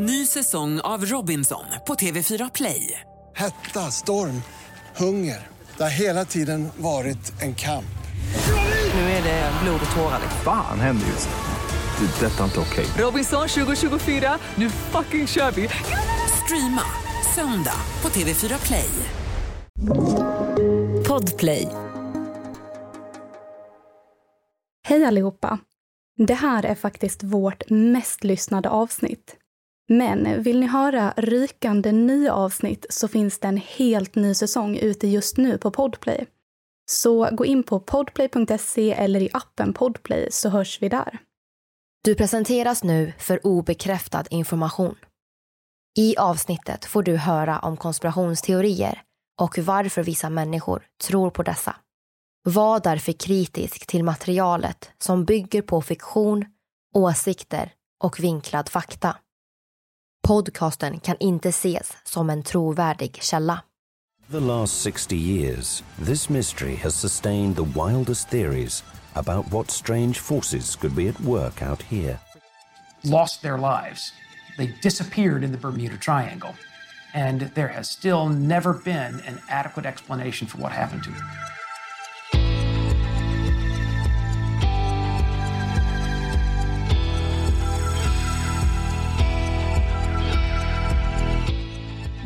Ny säsong av Robinson på TV4 Play. Hetta, storm, hunger. Det har hela tiden varit en kamp. Nu är det blod och tårar. Fan händer just nu. Det. Detta är inte okej. Robinson 2024, nu fucking kör vi! Streama söndag på TV4 Play. Podplay. Hej allihopa! Det här är faktiskt vårt mest lyssnade avsnitt. Men vill ni höra rykande nya avsnitt så finns det en helt ny säsong ute just nu på Podplay. Så gå in på podplay.se eller i appen Podplay så hörs vi där. Du presenteras nu för obekräftad information. I avsnittet får du höra om konspirationsteorier och varför vissa människor tror på dessa. Var därför kritisk till materialet som bygger på fiktion, åsikter och vinklad fakta. Podcasten kan inte ses som en trovärdig källa. The last 60 years, this mystery has sustained the wildest theories about what strange forces could be at work out here. lost their lives. They disappeared in the Bermuda Triangle. And there has still never been an adequate explanation for what happened to them.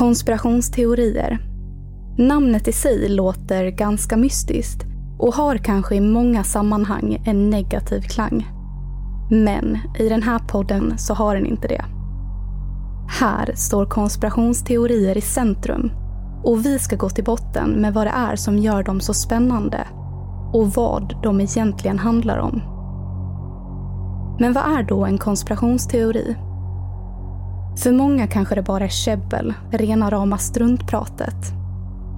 Konspirationsteorier. Namnet i sig låter ganska mystiskt och har kanske i många sammanhang en negativ klang. Men i den här podden så har den inte det. Här står konspirationsteorier i centrum och vi ska gå till botten med vad det är som gör dem så spännande och vad de egentligen handlar om. Men vad är då en konspirationsteori? För många kanske det bara är käbbel, rena rama struntpratet.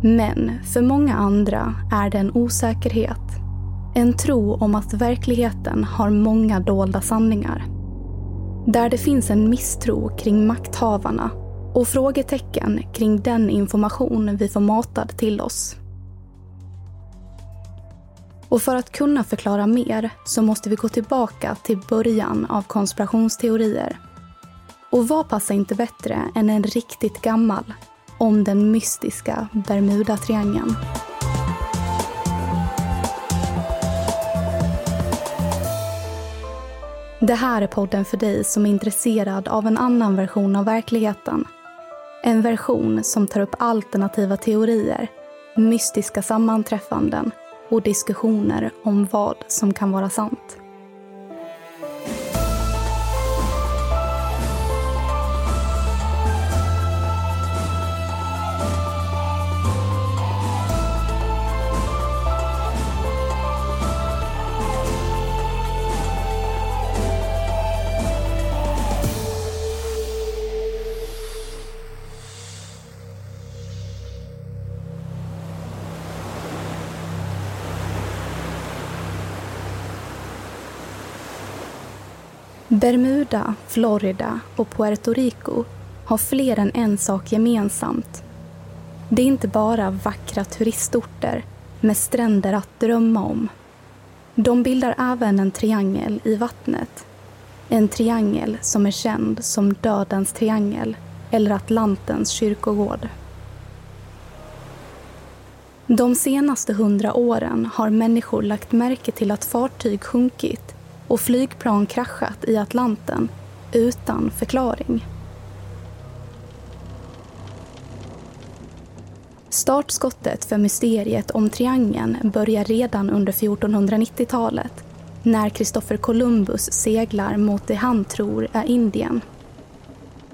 Men för många andra är det en osäkerhet. En tro om att verkligheten har många dolda sanningar. Där det finns en misstro kring makthavarna och frågetecken kring den information vi får matad till oss. Och för att kunna förklara mer så måste vi gå tillbaka till början av konspirationsteorier. Och vad passar inte bättre än en riktigt gammal om den mystiska Bermudatriangeln. Det här är podden för dig som är intresserad av en annan version av verkligheten. En version som tar upp alternativa teorier, mystiska sammanträffanden och diskussioner om vad som kan vara sant. Bermuda, Florida och Puerto Rico har fler än en sak gemensamt. Det är inte bara vackra turistorter med stränder att drömma om. De bildar även en triangel i vattnet. En triangel som är känd som Dödens triangel eller Atlantens kyrkogård. De senaste hundra åren har människor lagt märke till att fartyg sjunkit och flygplan kraschat i Atlanten utan förklaring. Startskottet för mysteriet om triangeln börjar redan under 1490-talet när Kristoffer Columbus seglar mot det han tror är Indien.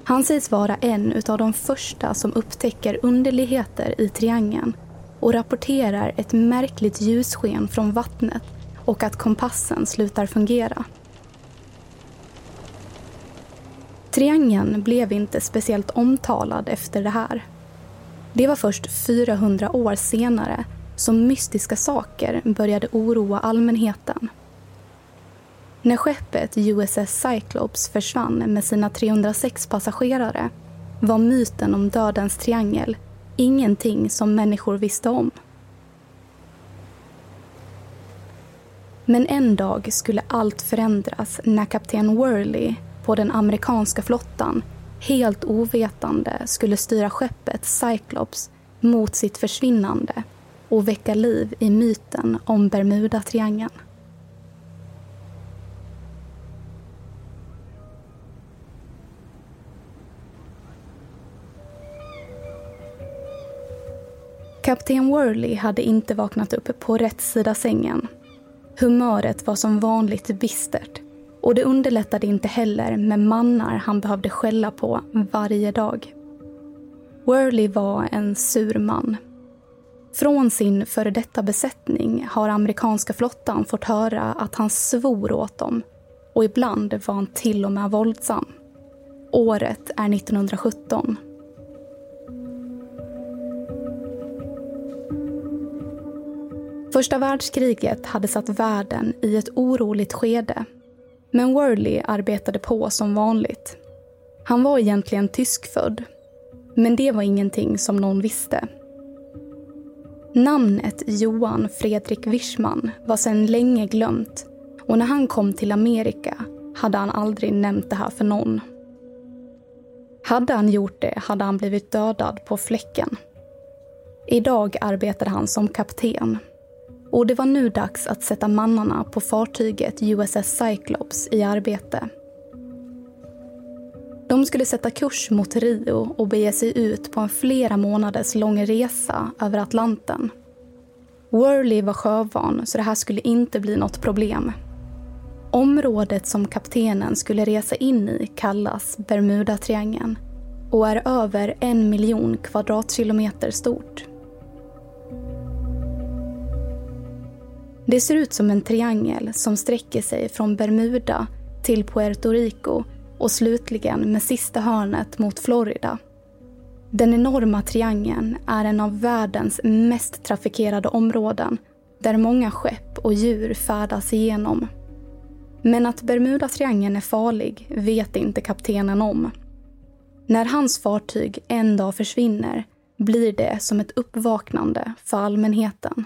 Han sägs vara en av de första som upptäcker underligheter i triangeln och rapporterar ett märkligt ljussken från vattnet och att kompassen slutar fungera. Triangeln blev inte speciellt omtalad efter det här. Det var först 400 år senare som mystiska saker började oroa allmänheten. När skeppet USS Cyclops försvann med sina 306 passagerare var myten om dödens triangel ingenting som människor visste om. Men en dag skulle allt förändras när kapten Worley på den amerikanska flottan helt ovetande skulle styra skeppet Cyclops mot sitt försvinnande och väcka liv i myten om Bermudatriangeln. Kapten Worley hade inte vaknat upp på rätt sida sängen. Humöret var som vanligt bistert och det underlättade inte heller med mannar han behövde skälla på varje dag. Worley var en sur man. Från sin före detta besättning har amerikanska flottan fått höra att han svor åt dem och ibland var han till och med våldsam. Året är 1917. Första världskriget hade satt världen i ett oroligt skede. Men Worley arbetade på som vanligt. Han var egentligen tyskfödd. Men det var ingenting som någon visste. Namnet Johan Fredrik Wischman var sedan länge glömt och när han kom till Amerika hade han aldrig nämnt det här för någon. Hade han gjort det hade han blivit dödad på fläcken. Idag arbetade han som kapten och det var nu dags att sätta mannarna på fartyget USS Cyclops i arbete. De skulle sätta kurs mot Rio och bege sig ut på en flera månaders lång resa över Atlanten. Worley var sjövan så det här skulle inte bli något problem. Området som kaptenen skulle resa in i kallas Bermudatriangeln och är över en miljon kvadratkilometer stort. Det ser ut som en triangel som sträcker sig från Bermuda till Puerto Rico och slutligen med sista hörnet mot Florida. Den enorma triangeln är en av världens mest trafikerade områden där många skepp och djur färdas igenom. Men att Bermudatriangeln är farlig vet inte kaptenen om. När hans fartyg en dag försvinner blir det som ett uppvaknande för allmänheten.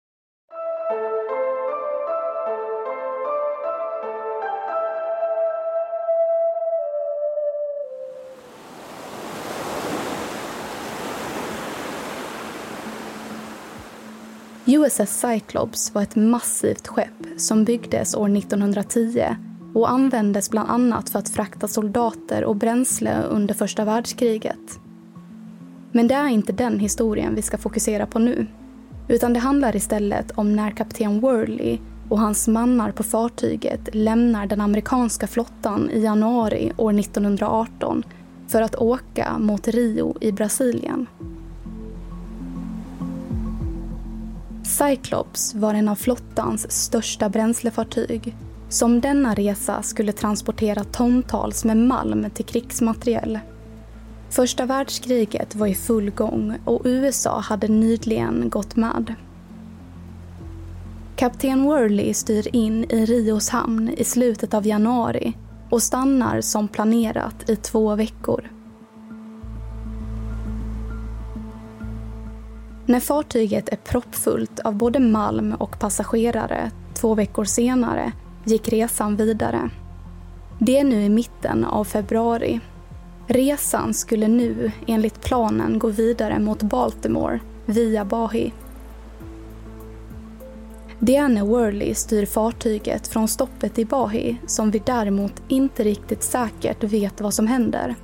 USS Cyclops var ett massivt skepp som byggdes år 1910 och användes bland annat för att frakta soldater och bränsle under första världskriget. Men det är inte den historien vi ska fokusera på nu. Utan det handlar istället om när kapten Worley och hans mannar på fartyget lämnar den amerikanska flottan i januari år 1918 för att åka mot Rio i Brasilien. Cyclops var en av flottans största bränslefartyg som denna resa skulle transportera tontals med malm till krigsmateriel. Första världskriget var i full gång och USA hade nyligen gått med. Kapten Worley styr in i Rios hamn i slutet av januari och stannar som planerat i två veckor. När fartyget är proppfullt av både malm och passagerare två veckor senare gick resan vidare. Det är nu i mitten av februari. Resan skulle nu enligt planen gå vidare mot Baltimore via Bahi. Diana Worley styr fartyget från stoppet i Bahi som vi däremot inte riktigt säkert vet vad som händer.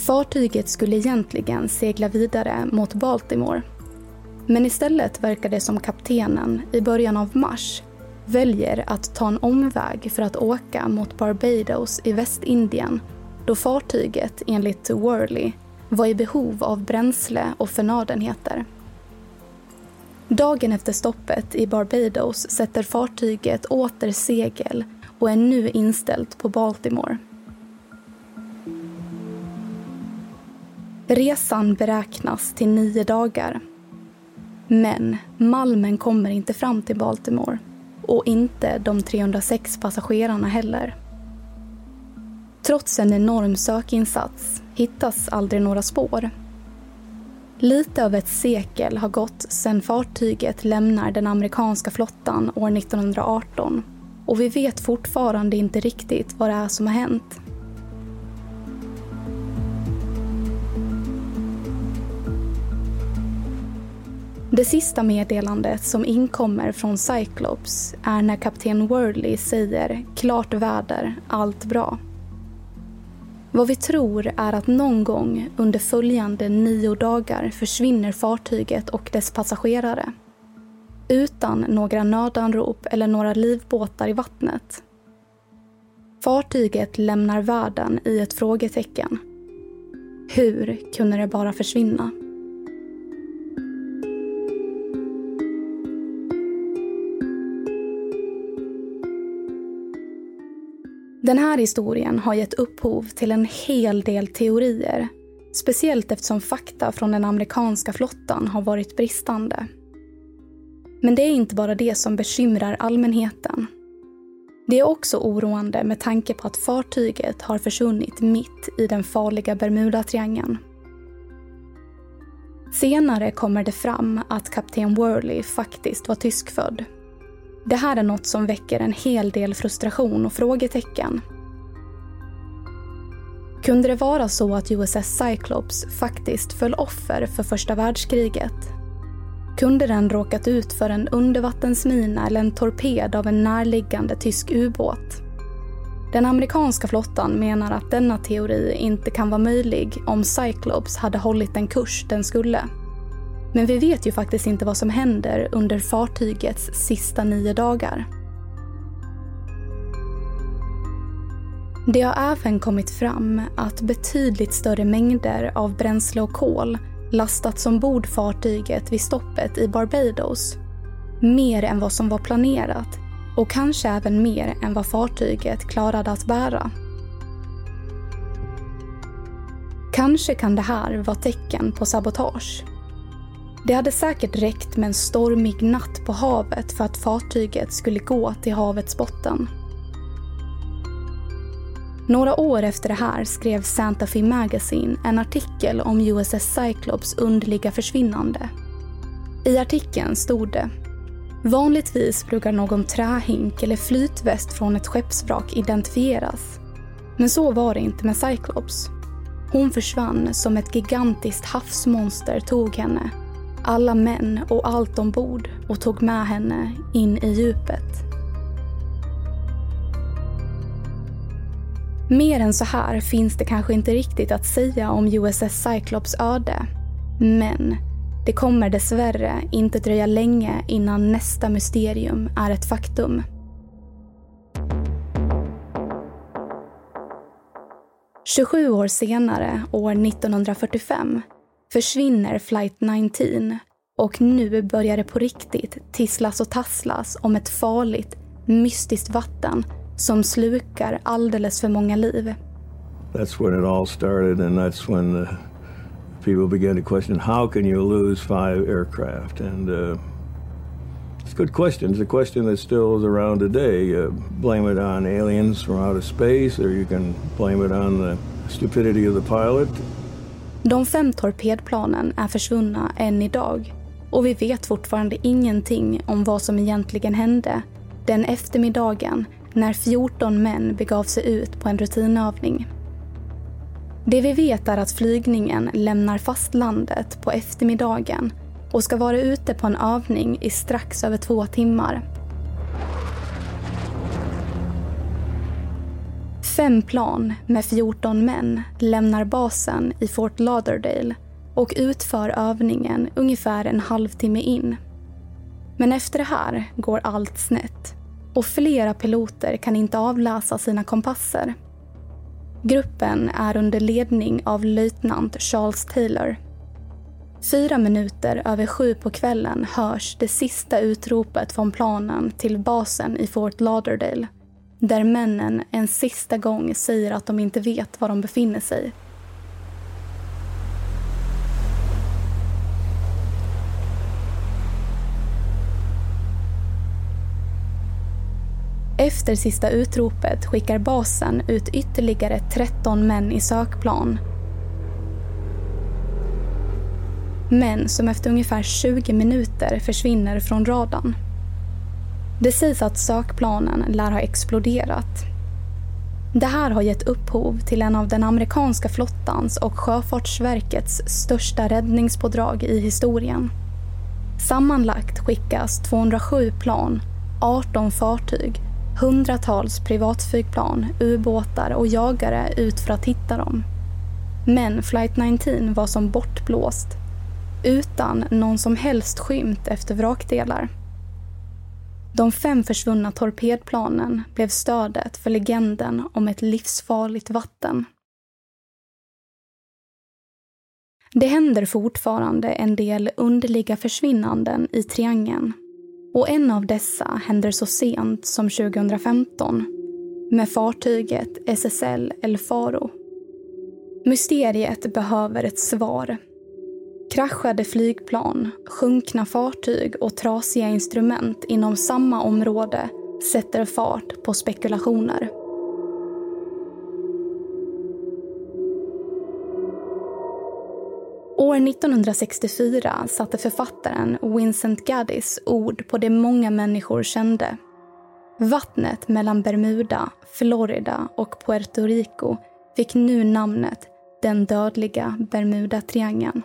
Fartyget skulle egentligen segla vidare mot Baltimore. Men istället verkar det som kaptenen i början av mars väljer att ta en omväg för att åka mot Barbados i Västindien då fartyget enligt Worley var i behov av bränsle och förnödenheter. Dagen efter stoppet i Barbados sätter fartyget åter segel och är nu inställt på Baltimore. Resan beräknas till nio dagar. Men malmen kommer inte fram till Baltimore och inte de 306 passagerarna heller. Trots en enorm sökinsats hittas aldrig några spår. Lite över ett sekel har gått sedan fartyget lämnar den amerikanska flottan år 1918 och vi vet fortfarande inte riktigt vad det är som har hänt. Det sista meddelandet som inkommer från Cyclops är när kapten Worley säger “klart väder, allt bra”. Vad vi tror är att någon gång under följande nio dagar försvinner fartyget och dess passagerare. Utan några nödanrop eller några livbåtar i vattnet. Fartyget lämnar världen i ett frågetecken. Hur kunde det bara försvinna? Den här historien har gett upphov till en hel del teorier. Speciellt eftersom fakta från den amerikanska flottan har varit bristande. Men det är inte bara det som bekymrar allmänheten. Det är också oroande med tanke på att fartyget har försvunnit mitt i den farliga Bermudatriangeln. Senare kommer det fram att kapten Worley faktiskt var tyskfödd det här är något som väcker en hel del frustration och frågetecken. Kunde det vara så att USS Cyclops faktiskt föll offer för första världskriget? Kunde den råkat ut för en undervattensmina eller en torped av en närliggande tysk ubåt? Den amerikanska flottan menar att denna teori inte kan vara möjlig om Cyclops hade hållit den kurs den skulle. Men vi vet ju faktiskt inte vad som händer under fartygets sista nio dagar. Det har även kommit fram att betydligt större mängder av bränsle och kol lastats ombord fartyget vid stoppet i Barbados. Mer än vad som var planerat och kanske även mer än vad fartyget klarade att bära. Kanske kan det här vara tecken på sabotage. Det hade säkert räckt med en stormig natt på havet för att fartyget skulle gå till havets botten. Några år efter det här skrev Santa Fe Magazine en artikel om USS Cyclops underliga försvinnande. I artikeln stod det Vanligtvis brukar någon trähink eller flytväst från ett skeppsvrak identifieras. Men så var det inte med Cyclops. Hon försvann som ett gigantiskt havsmonster tog henne alla män och allt ombord och tog med henne in i djupet. Mer än så här finns det kanske inte riktigt att säga om USS Cyclops öde. Men det kommer dessvärre inte dröja länge innan nästa mysterium är ett faktum. –27 år senare, år 1945, försvinner flight 19 och nu börjar det på riktigt tisslas och tasslas om ett farligt, mystiskt vatten som slukar alldeles för många liv. That's when it all started and that's when the people began to question how can you lose five aircraft? And uh, it's a good question. It's a question that still is around today. You blame it on aliens from outer space, or you can blame it on the stupidity of the pilot. De fem torpedplanen är försvunna än idag och vi vet fortfarande ingenting om vad som egentligen hände den eftermiddagen när 14 män begav sig ut på en rutinövning. Det vi vet är att flygningen lämnar fastlandet på eftermiddagen och ska vara ute på en övning i strax över två timmar. Fem plan med 14 män lämnar basen i Fort Lauderdale och utför övningen ungefär en halvtimme in. Men efter det här går allt snett och flera piloter kan inte avläsa sina kompasser. Gruppen är under ledning av löjtnant Charles Taylor. Fyra minuter över sju på kvällen hörs det sista utropet från planen till basen i Fort Lauderdale där männen en sista gång säger att de inte vet var de befinner sig. Efter sista utropet skickar basen ut ytterligare 13 män i sökplan. Män som efter ungefär 20 minuter försvinner från radarn. Det sägs att sökplanen lär ha exploderat. Det här har gett upphov till en av den amerikanska flottans och Sjöfartsverkets största räddningspådrag i historien. Sammanlagt skickas 207 plan, 18 fartyg, hundratals privatflygplan, ubåtar och jagare ut för att hitta dem. Men flight 19 var som bortblåst, utan någon som helst skymt efter vrakdelar. De fem försvunna torpedplanen blev stödet för legenden om ett livsfarligt vatten. Det händer fortfarande en del underliga försvinnanden i triangeln. Och en av dessa händer så sent som 2015 med fartyget SSL El Faro. Mysteriet behöver ett svar Kraschade flygplan, sjunkna fartyg och trasiga instrument inom samma område sätter fart på spekulationer. År 1964 satte författaren Vincent Gaddis ord på det många människor kände. Vattnet mellan Bermuda, Florida och Puerto Rico fick nu namnet den dödliga Bermudatriangeln.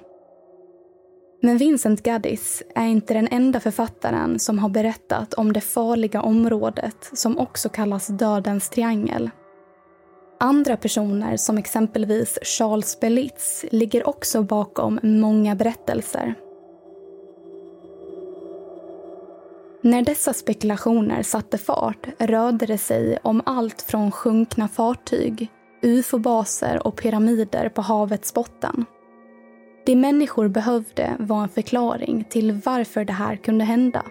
Men Vincent Gaddis är inte den enda författaren som har berättat om det farliga området som också kallas Dödens triangel. Andra personer, som exempelvis Charles Belitz, ligger också bakom många berättelser. När dessa spekulationer satte fart rörde det sig om allt från sjunkna fartyg, ufo-baser och pyramider på havets botten. Det människor behövde var en förklaring till varför det här kunde hända.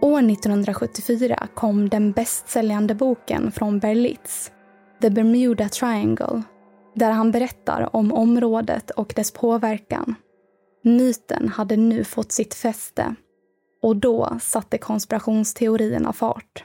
År 1974 kom den bästsäljande boken från Berlitz, The Bermuda Triangle, där han berättar om området och dess påverkan. Myten hade nu fått sitt fäste och då satte konspirationsteorierna fart.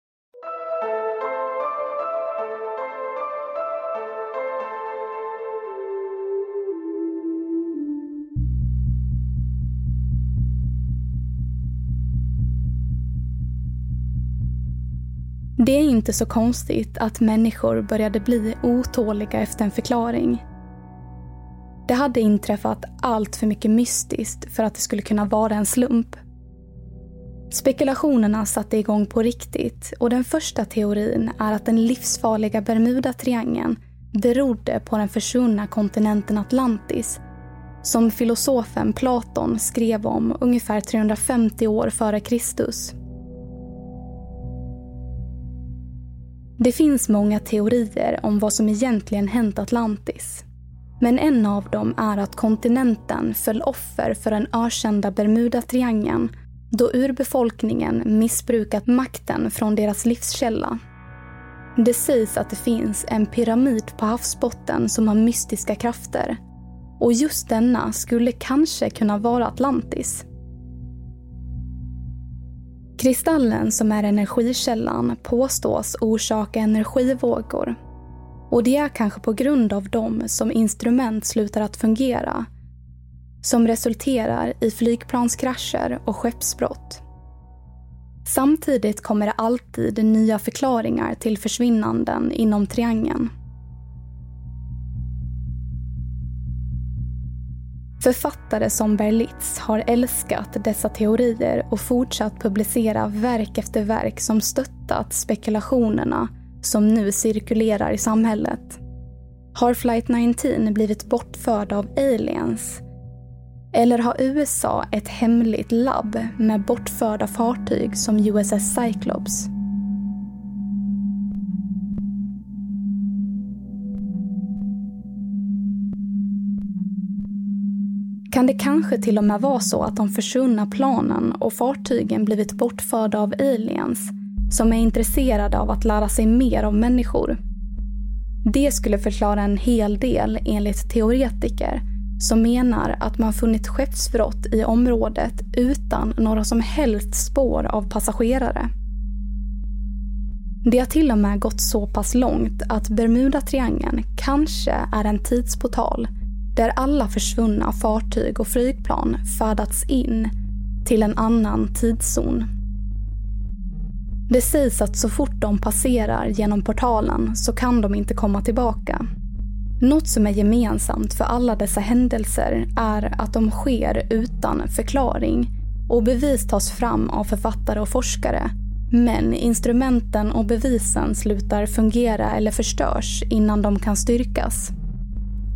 Det är inte så konstigt att människor började bli otåliga efter en förklaring. Det hade inträffat allt för mycket mystiskt för att det skulle kunna vara en slump. Spekulationerna satte igång på riktigt och den första teorin är att den livsfarliga Bermuda-triangeln berodde på den försvunna kontinenten Atlantis som filosofen Platon skrev om ungefär 350 år före Kristus. Det finns många teorier om vad som egentligen hänt Atlantis. Men en av dem är att kontinenten föll offer för den ökända Bermudatriangeln då urbefolkningen missbrukat makten från deras livskälla. Det sägs att det finns en pyramid på havsbotten som har mystiska krafter. Och just denna skulle kanske kunna vara Atlantis. Kristallen som är energikällan påstås orsaka energivågor. Och det är kanske på grund av dem som instrument slutar att fungera. Som resulterar i flygplanskrascher och skeppsbrott. Samtidigt kommer det alltid nya förklaringar till försvinnanden inom triangeln. Författare som Berlitz har älskat dessa teorier och fortsatt publicera verk efter verk som stöttat spekulationerna som nu cirkulerar i samhället. Har Flight 19 blivit bortförd av aliens? Eller har USA ett hemligt labb med bortförda fartyg som USS Cyclops? Kan det kanske till och med vara så att de försvunna planen och fartygen blivit bortförda av aliens som är intresserade av att lära sig mer av människor? Det skulle förklara en hel del enligt teoretiker som menar att man funnit skeppsbrott i området utan några som helst spår av passagerare. Det har till och med gått så pass långt att Bermudatriangeln kanske är en tidsportal där alla försvunna fartyg och flygplan färdats in till en annan tidszon. Det sägs att så fort de passerar genom portalen så kan de inte komma tillbaka. Något som är gemensamt för alla dessa händelser är att de sker utan förklaring och bevis tas fram av författare och forskare. Men instrumenten och bevisen slutar fungera eller förstörs innan de kan styrkas.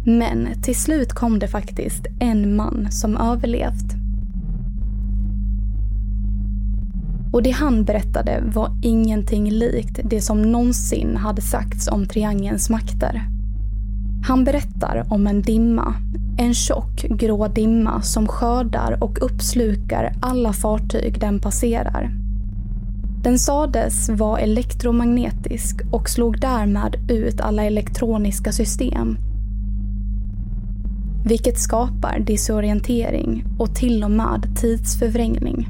Men till slut kom det faktiskt en man som överlevt. Och det han berättade var ingenting likt det som någonsin hade sagts om triangelns makter. Han berättar om en dimma, en tjock grå dimma som skördar och uppslukar alla fartyg den passerar. Den sades vara elektromagnetisk och slog därmed ut alla elektroniska system vilket skapar disorientering och till och med tidsförvrängning.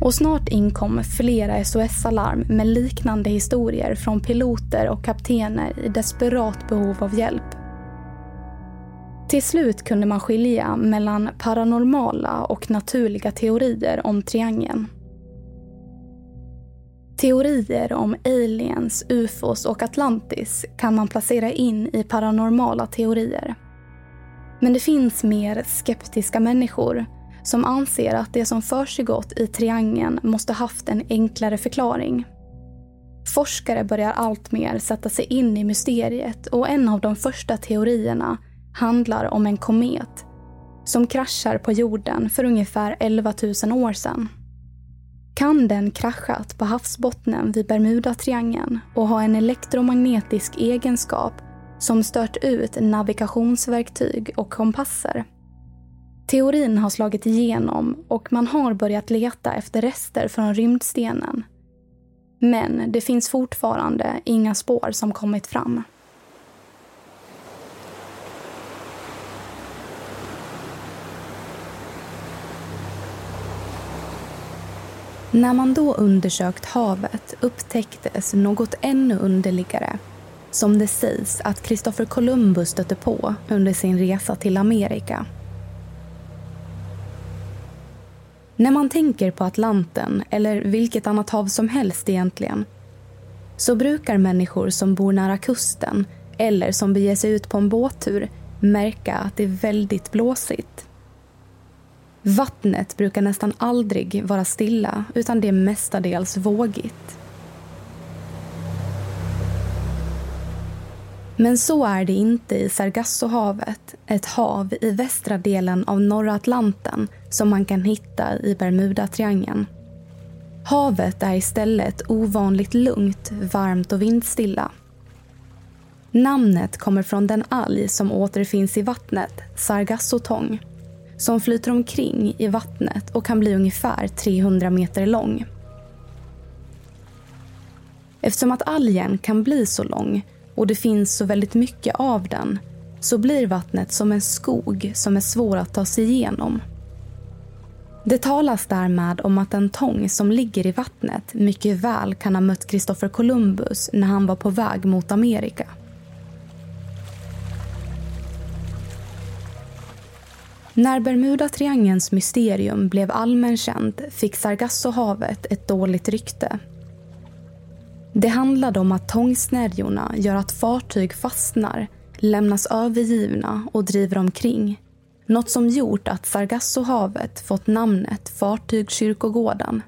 Och snart inkom flera SOS-alarm med liknande historier från piloter och kaptener i desperat behov av hjälp. Till slut kunde man skilja mellan paranormala och naturliga teorier om triangeln. Teorier om aliens, ufos och Atlantis kan man placera in i paranormala teorier. Men det finns mer skeptiska människor som anser att det som försiggått i triangeln måste haft en enklare förklaring. Forskare börjar alltmer sätta sig in i mysteriet och en av de första teorierna handlar om en komet som kraschar på jorden för ungefär 11 000 år sedan. Kan den kraschat på havsbottnen vid Bermudatriangeln och ha en elektromagnetisk egenskap som stört ut navigationsverktyg och kompasser? Teorin har slagit igenom och man har börjat leta efter rester från rymdstenen. Men det finns fortfarande inga spår som kommit fram. När man då undersökt havet upptäcktes något ännu underligare som det sägs att Kristoffer Columbus stötte på under sin resa till Amerika. När man tänker på Atlanten, eller vilket annat hav som helst egentligen, så brukar människor som bor nära kusten eller som beger sig ut på en båttur märka att det är väldigt blåsigt. Vattnet brukar nästan aldrig vara stilla utan det är mestadels vågigt. Men så är det inte i Sargassohavet, ett hav i västra delen av norra Atlanten som man kan hitta i Bermudatriangeln. Havet är istället ovanligt lugnt, varmt och vindstilla. Namnet kommer från den alg som återfinns i vattnet, sargassotång, som flyter omkring i vattnet och kan bli ungefär 300 meter lång. Eftersom att algen kan bli så lång och det finns så väldigt mycket av den så blir vattnet som en skog som är svår att ta sig igenom. Det talas därmed om att en tång som ligger i vattnet mycket väl kan ha mött Kristoffer Columbus när han var på väg mot Amerika. När Bermudatriangelns mysterium blev allmänkänt fick Sargassohavet ett dåligt rykte. Det handlade om att tångsnärjorna gör att fartyg fastnar, lämnas övergivna och driver omkring. Något som gjort att Sargassohavet fått namnet Fartygskyrkogården.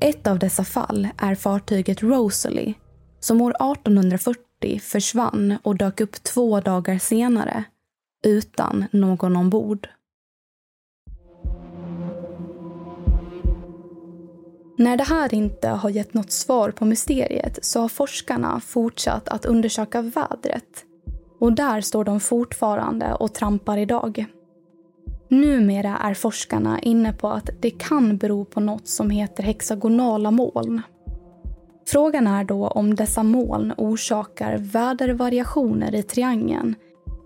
Ett av dessa fall är fartyget Rosalie som år 1840 försvann och dök upp två dagar senare utan någon ombord. När det här inte har gett något svar på mysteriet så har forskarna fortsatt att undersöka vädret. Och där står de fortfarande och trampar idag. Numera är forskarna inne på att det kan bero på något som heter hexagonala moln. Frågan är då om dessa moln orsakar vädervariationer i triangeln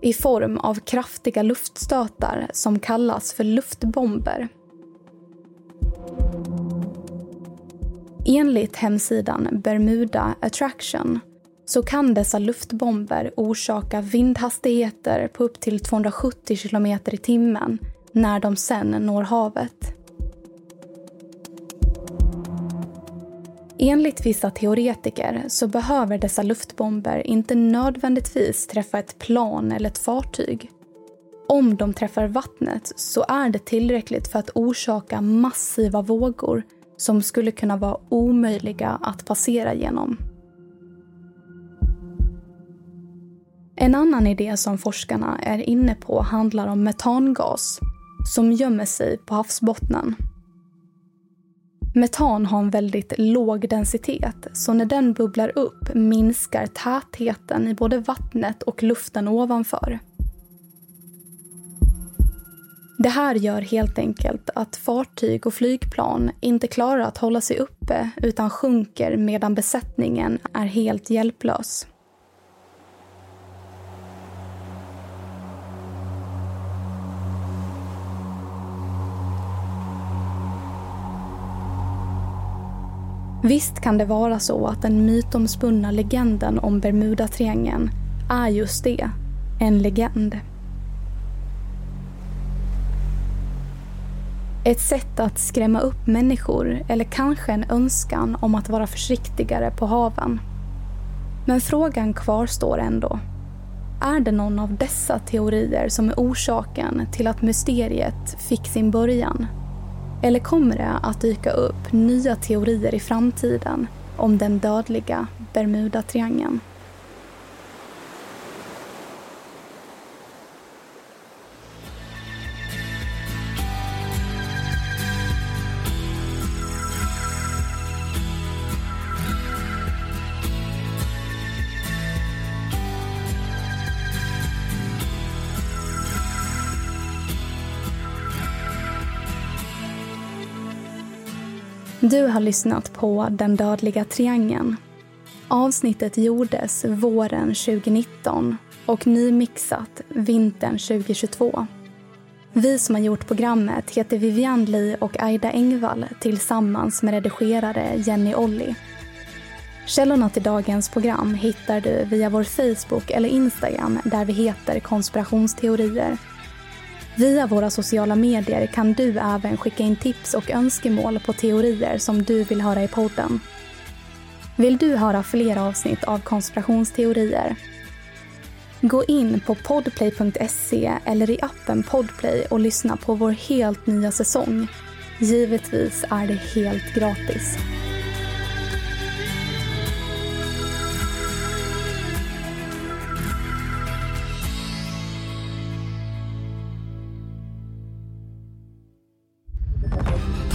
i form av kraftiga luftstötar som kallas för luftbomber. Enligt hemsidan Bermuda Attraction så kan dessa luftbomber orsaka vindhastigheter på upp till 270 km i timmen när de sen når havet. Enligt vissa teoretiker så behöver dessa luftbomber inte nödvändigtvis träffa ett plan eller ett fartyg. Om de träffar vattnet så är det tillräckligt för att orsaka massiva vågor som skulle kunna vara omöjliga att passera genom. En annan idé som forskarna är inne på handlar om metangas som gömmer sig på havsbottnen. Metan har en väldigt låg densitet, så när den bubblar upp minskar tätheten i både vattnet och luften ovanför. Det här gör helt enkelt att fartyg och flygplan inte klarar att hålla sig uppe utan sjunker medan besättningen är helt hjälplös. Visst kan det vara så att den mytomspunna legenden om Bermudatriangeln är just det, en legend. Ett sätt att skrämma upp människor eller kanske en önskan om att vara försiktigare på haven. Men frågan kvarstår ändå. Är det någon av dessa teorier som är orsaken till att mysteriet fick sin början? Eller kommer det att dyka upp nya teorier i framtiden om den dödliga Bermudatriangeln? Du har lyssnat på Den dödliga triangeln. Avsnittet gjordes våren 2019 och nymixat vintern 2022. Vi som har gjort programmet heter Vivian Lee och Aida Engvall tillsammans med redigerare Jenny Olli. Källorna till dagens program hittar du via vår Facebook eller Instagram där vi heter konspirationsteorier. Via våra sociala medier kan du även skicka in tips och önskemål på teorier som du vill höra i podden. Vill du höra fler avsnitt av konspirationsteorier? Gå in på podplay.se eller i appen Podplay och lyssna på vår helt nya säsong. Givetvis är det helt gratis.